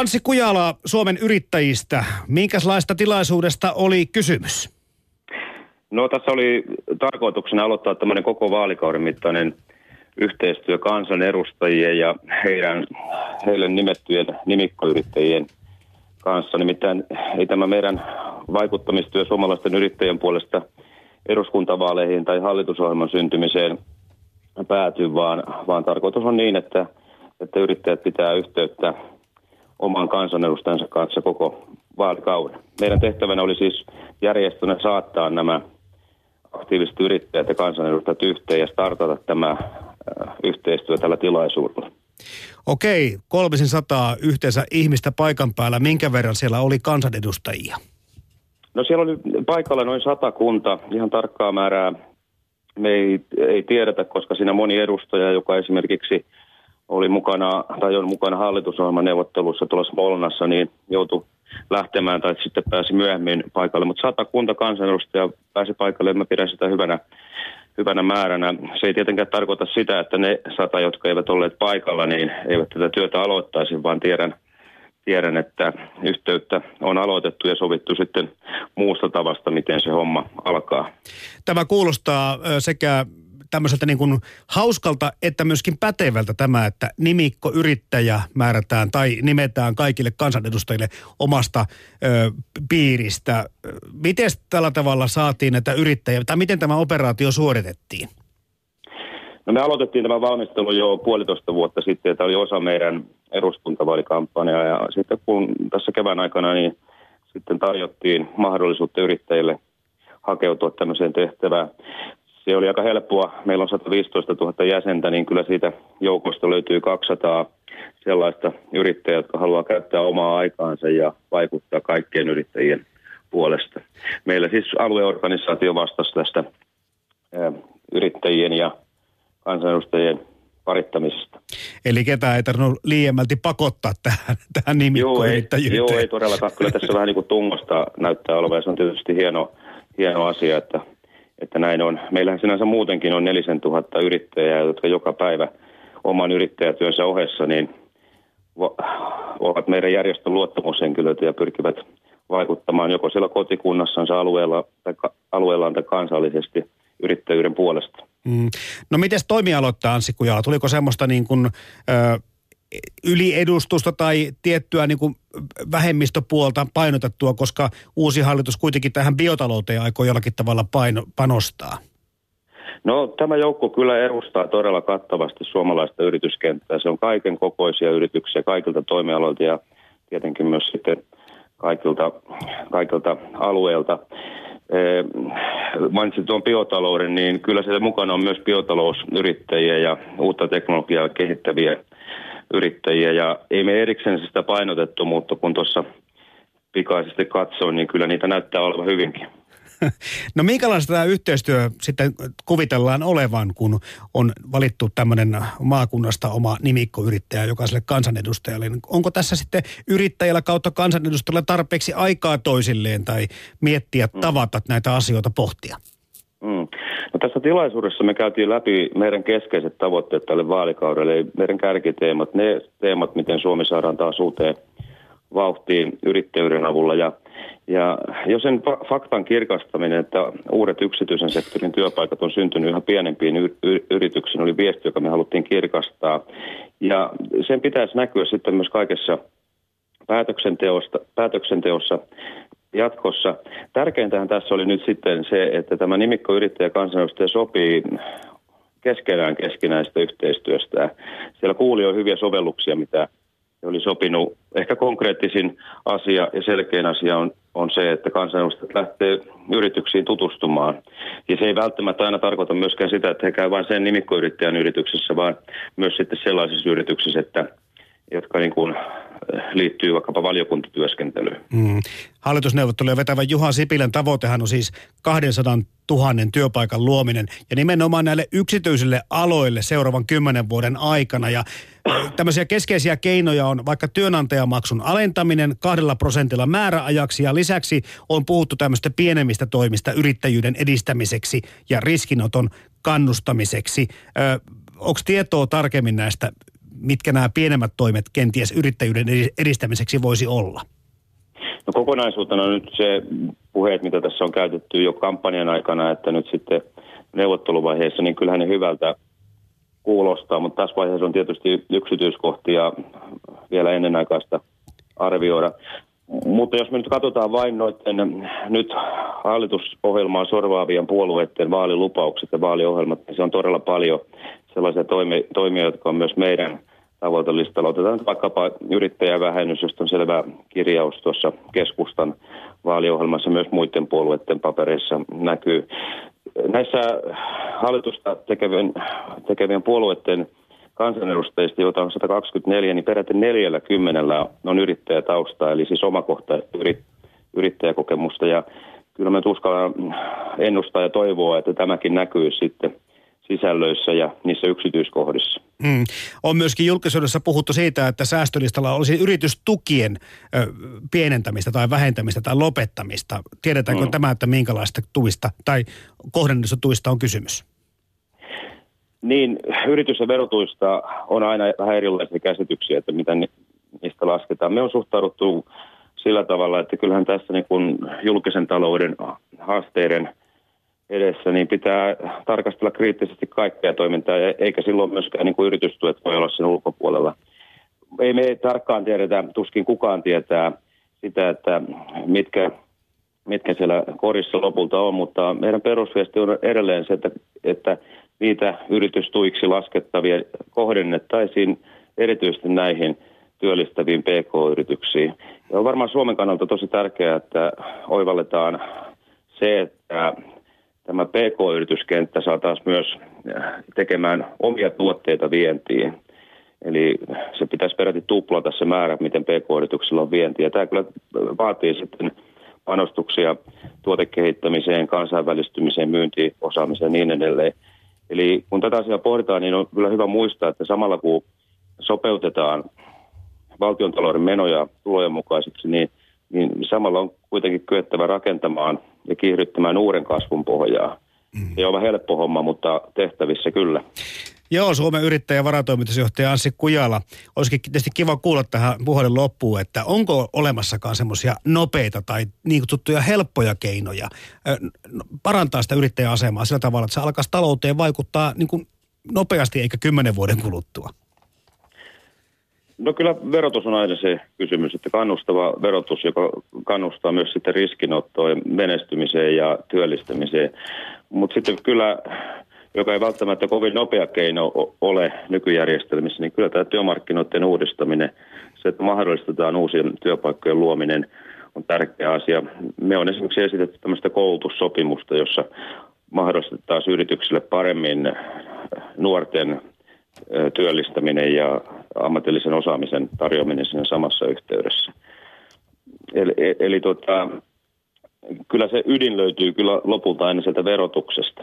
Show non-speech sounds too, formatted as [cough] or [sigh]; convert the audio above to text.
Anssi Kujala Suomen yrittäjistä. Minkälaista tilaisuudesta oli kysymys? No tässä oli tarkoituksena aloittaa tämmöinen koko vaalikauden mittainen yhteistyö kansanedustajien ja heidän, heille nimettyjen nimikkoyrittäjien kanssa. Nimittäin ei tämä meidän vaikuttamistyö suomalaisten yrittäjien puolesta eduskuntavaaleihin tai hallitusohjelman syntymiseen pääty, vaan, vaan tarkoitus on niin, että, että yrittäjät pitää yhteyttä oman kansanedustajansa kanssa koko vaalikauden. Meidän tehtävänä oli siis järjestönä saattaa nämä aktiiviset yrittäjät ja kansanedustajat yhteen ja startata tämä yhteistyö tällä tilaisuudella. Okei, kolmisen sataa yhteensä ihmistä paikan päällä. Minkä verran siellä oli kansanedustajia? No siellä oli paikalla noin sata kunta. Ihan tarkkaa määrää me ei, ei tiedetä, koska siinä moni edustaja, joka esimerkiksi oli mukana tai on mukana hallitusohjelman neuvottelussa tuolla Smolnassa, niin joutui lähtemään tai sitten pääsi myöhemmin paikalle. Mutta sata kunta kansanedustaja pääsi paikalle ja mä pidän sitä hyvänä, hyvänä määränä. Se ei tietenkään tarkoita sitä, että ne sata, jotka eivät olleet paikalla, niin eivät tätä työtä aloittaisi, vaan tiedän, tiedän, että yhteyttä on aloitettu ja sovittu sitten muusta tavasta, miten se homma alkaa. Tämä kuulostaa sekä tämmöiseltä niin kuin hauskalta että myöskin pätevältä tämä, että nimikko yrittäjä määrätään tai nimetään kaikille kansanedustajille omasta ö, piiristä. Miten tällä tavalla saatiin näitä yrittäjiä, tai miten tämä operaatio suoritettiin? No me aloitettiin tämä valmistelu jo puolitoista vuotta sitten, tämä oli osa meidän eduskuntavaalikampanjaa ja sitten kun tässä kevään aikana niin sitten tarjottiin mahdollisuutta yrittäjille hakeutua tämmöiseen tehtävään se oli aika helppoa. Meillä on 115 000 jäsentä, niin kyllä siitä joukosta löytyy 200 sellaista yrittäjää, jotka haluaa käyttää omaa aikaansa ja vaikuttaa kaikkien yrittäjien puolesta. Meillä siis alueorganisaatio vastasi tästä yrittäjien ja kansanedustajien parittamisesta. Eli ketään ei tarvinnut liiemmälti pakottaa tähän, tähän nimikkoyrittäjyyteen. Joo, ei, joo, ei todellakaan. Kyllä tässä vähän niin kuin tungosta näyttää olevan ja se on tietysti hieno, hieno asia, että että näin on. Meillähän sinänsä muutenkin on 4000 yrittäjää, jotka joka päivä oman yrittäjätyönsä ohessa niin ovat meidän järjestön luottamushenkilöitä ja pyrkivät vaikuttamaan joko siellä kotikunnassaan alueella tai, alueellaan tai kansallisesti yrittäjyyden puolesta. Mm. No miten toimialoittaa Anssi Kujala? Tuliko semmoista niin kuin, ö, yliedustusta tai tiettyä niin kuin vähemmistöpuolta painotettua, koska uusi hallitus kuitenkin tähän biotalouteen aikoo jollakin tavalla paino, panostaa? No tämä joukko kyllä edustaa todella kattavasti suomalaista yrityskenttää. Se on kaiken kokoisia yrityksiä kaikilta toimialoilta ja tietenkin myös sitten kaikilta, kaikilta alueilta. Mainitsin tuon biotalouden, niin kyllä siellä mukana on myös biotalousyrittäjiä ja uutta teknologiaa kehittäviä yrittäjiä ja ei me erikseen sitä painotettu, mutta kun tuossa pikaisesti katsoin, niin kyllä niitä näyttää olevan hyvinkin. [laughs] No minkälaista tämä yhteistyö sitten kuvitellaan olevan, kun on valittu tämmöinen maakunnasta oma nimikkoyrittäjä jokaiselle kansanedustajalle? Onko tässä sitten yrittäjällä kautta kansanedustajalla tarpeeksi aikaa toisilleen tai miettiä, mm. tavata näitä asioita pohtia? No tässä tilaisuudessa me käytiin läpi meidän keskeiset tavoitteet tälle vaalikaudelle, eli meidän kärkiteemat, ne teemat, miten Suomi saadaan taas uuteen vauhtiin yrittäjyyden avulla. Ja, ja jo sen faktan kirkastaminen, että uudet yksityisen sektorin työpaikat on syntynyt yhä pienempiin yrityksiin, oli viesti, joka me haluttiin kirkastaa. Ja sen pitäisi näkyä sitten myös kaikessa päätöksenteossa jatkossa. Tärkeintähän tässä oli nyt sitten se, että tämä nimikkoyrittäjä kansanedustaja sopii keskenään keskinäistä yhteistyöstä. Siellä kuuli jo hyviä sovelluksia, mitä oli sopinut. Ehkä konkreettisin asia ja selkein asia on, on se, että kansanedustajat lähtee yrityksiin tutustumaan. Ja se ei välttämättä aina tarkoita myöskään sitä, että he käyvät vain sen nimikkoyrittäjän yrityksessä, vaan myös sitten sellaisissa yrityksissä, että, jotka niin kuin liittyy vaikkapa valiokuntatyöskentelyyn. Mm. Hallitusneuvotteluja vetävä Juha Sipilän tavoitehan on siis 200 000 työpaikan luominen ja nimenomaan näille yksityisille aloille seuraavan kymmenen vuoden aikana. Ja tämmöisiä keskeisiä keinoja on vaikka työnantajamaksun alentaminen kahdella prosentilla määräajaksi ja lisäksi on puhuttu tämmöistä pienemmistä toimista yrittäjyyden edistämiseksi ja riskinoton kannustamiseksi. Onko tietoa tarkemmin näistä mitkä nämä pienemmät toimet kenties yrittäjyyden edistämiseksi voisi olla? No kokonaisuutena nyt se puheet, mitä tässä on käytetty jo kampanjan aikana, että nyt sitten neuvotteluvaiheessa, niin kyllähän ne hyvältä kuulostaa, mutta tässä vaiheessa on tietysti yksityiskohtia vielä ennenaikaista arvioida. Mutta jos me nyt katsotaan vain noiden nyt hallitusohjelmaa sorvaavien puolueiden vaalilupaukset ja vaaliohjelmat, niin se on todella paljon sellaisia toimi, toimia, jotka on myös meidän tavoitelistalla. Otetaan nyt vaikkapa yrittäjävähennys, josta on selvä kirjaus tuossa keskustan vaaliohjelmassa myös muiden puolueiden papereissa näkyy. Näissä hallitusta tekevien, tekevien puolueiden kansanedustajista, joita on 124, niin peräti 40 on yrittäjätausta, eli siis omakohtaista yrittäjäkokemusta. Ja kyllä me uskallan ennustaa ja toivoa, että tämäkin näkyy sitten sisällöissä ja niissä yksityiskohdissa. Hmm. On myöskin julkisuudessa puhuttu siitä, että säästölistalla olisi yritystukien ö, pienentämistä tai vähentämistä tai lopettamista. Tiedetäänkö hmm. tämä, että minkälaista tuista tai kohdennetusta tuista on kysymys? Niin, yritys- ja verotuista on aina vähän erilaisia käsityksiä, että mitä niistä lasketaan. Me on suhtauduttu sillä tavalla, että kyllähän tässä niin kun julkisen talouden haasteiden edessä, niin pitää tarkastella kriittisesti kaikkea toimintaa, eikä silloin myöskään niin kuin yritystuet voi olla sen ulkopuolella. Ei me tarkkaan tiedetä, tuskin kukaan tietää sitä, että mitkä, mitkä siellä korissa lopulta on, mutta meidän perusviesti on edelleen se, että, että niitä yritystuiksi laskettavia kohdennettaisiin erityisesti näihin työllistäviin PK-yrityksiin. Ja on varmaan Suomen kannalta tosi tärkeää, että oivalletaan se, että tämä PK-yrityskenttä saataisiin myös tekemään omia tuotteita vientiin. Eli se pitäisi peräti tuplata se määrä, miten PK-yrityksillä on vientiä. Tämä kyllä vaatii sitten panostuksia tuotekehittämiseen, kansainvälistymiseen, myyntiosaamiseen ja niin edelleen. Eli kun tätä asiaa pohditaan, niin on kyllä hyvä muistaa, että samalla kun sopeutetaan valtiontalouden menoja tulojen mukaisiksi, niin, niin samalla on kuitenkin kyettävä rakentamaan ja kiihdyttämään uuden kasvun pohjaa. Mm. Ei ole helppo homma, mutta tehtävissä kyllä. Joo, Suomen yrittäjä varatoimitusjohtaja Anssi Kujala. Olisikin tietysti kiva kuulla tähän puhelun loppuun, että onko olemassakaan semmoisia nopeita tai niin kutsuttuja helppoja keinoja parantaa sitä yrittäjän asemaa sillä tavalla, että se alkaisi talouteen vaikuttaa niin kuin nopeasti eikä kymmenen vuoden kuluttua? No kyllä verotus on aina se kysymys, että kannustava verotus, joka kannustaa myös sitten riskinottoon, menestymiseen ja työllistämiseen. Mutta sitten kyllä joka ei välttämättä kovin nopea keino ole nykyjärjestelmissä, niin kyllä tämä työmarkkinoiden uudistaminen, se, että mahdollistetaan uusien työpaikkojen luominen, on tärkeä asia. Me on esimerkiksi esitetty tämmöistä koulutussopimusta, jossa mahdollistetaan yrityksille paremmin nuorten työllistäminen ja ammatillisen osaamisen tarjoaminen siinä samassa yhteydessä. Eli, e, eli tota, kyllä se ydin löytyy kyllä lopulta aina sieltä verotuksesta.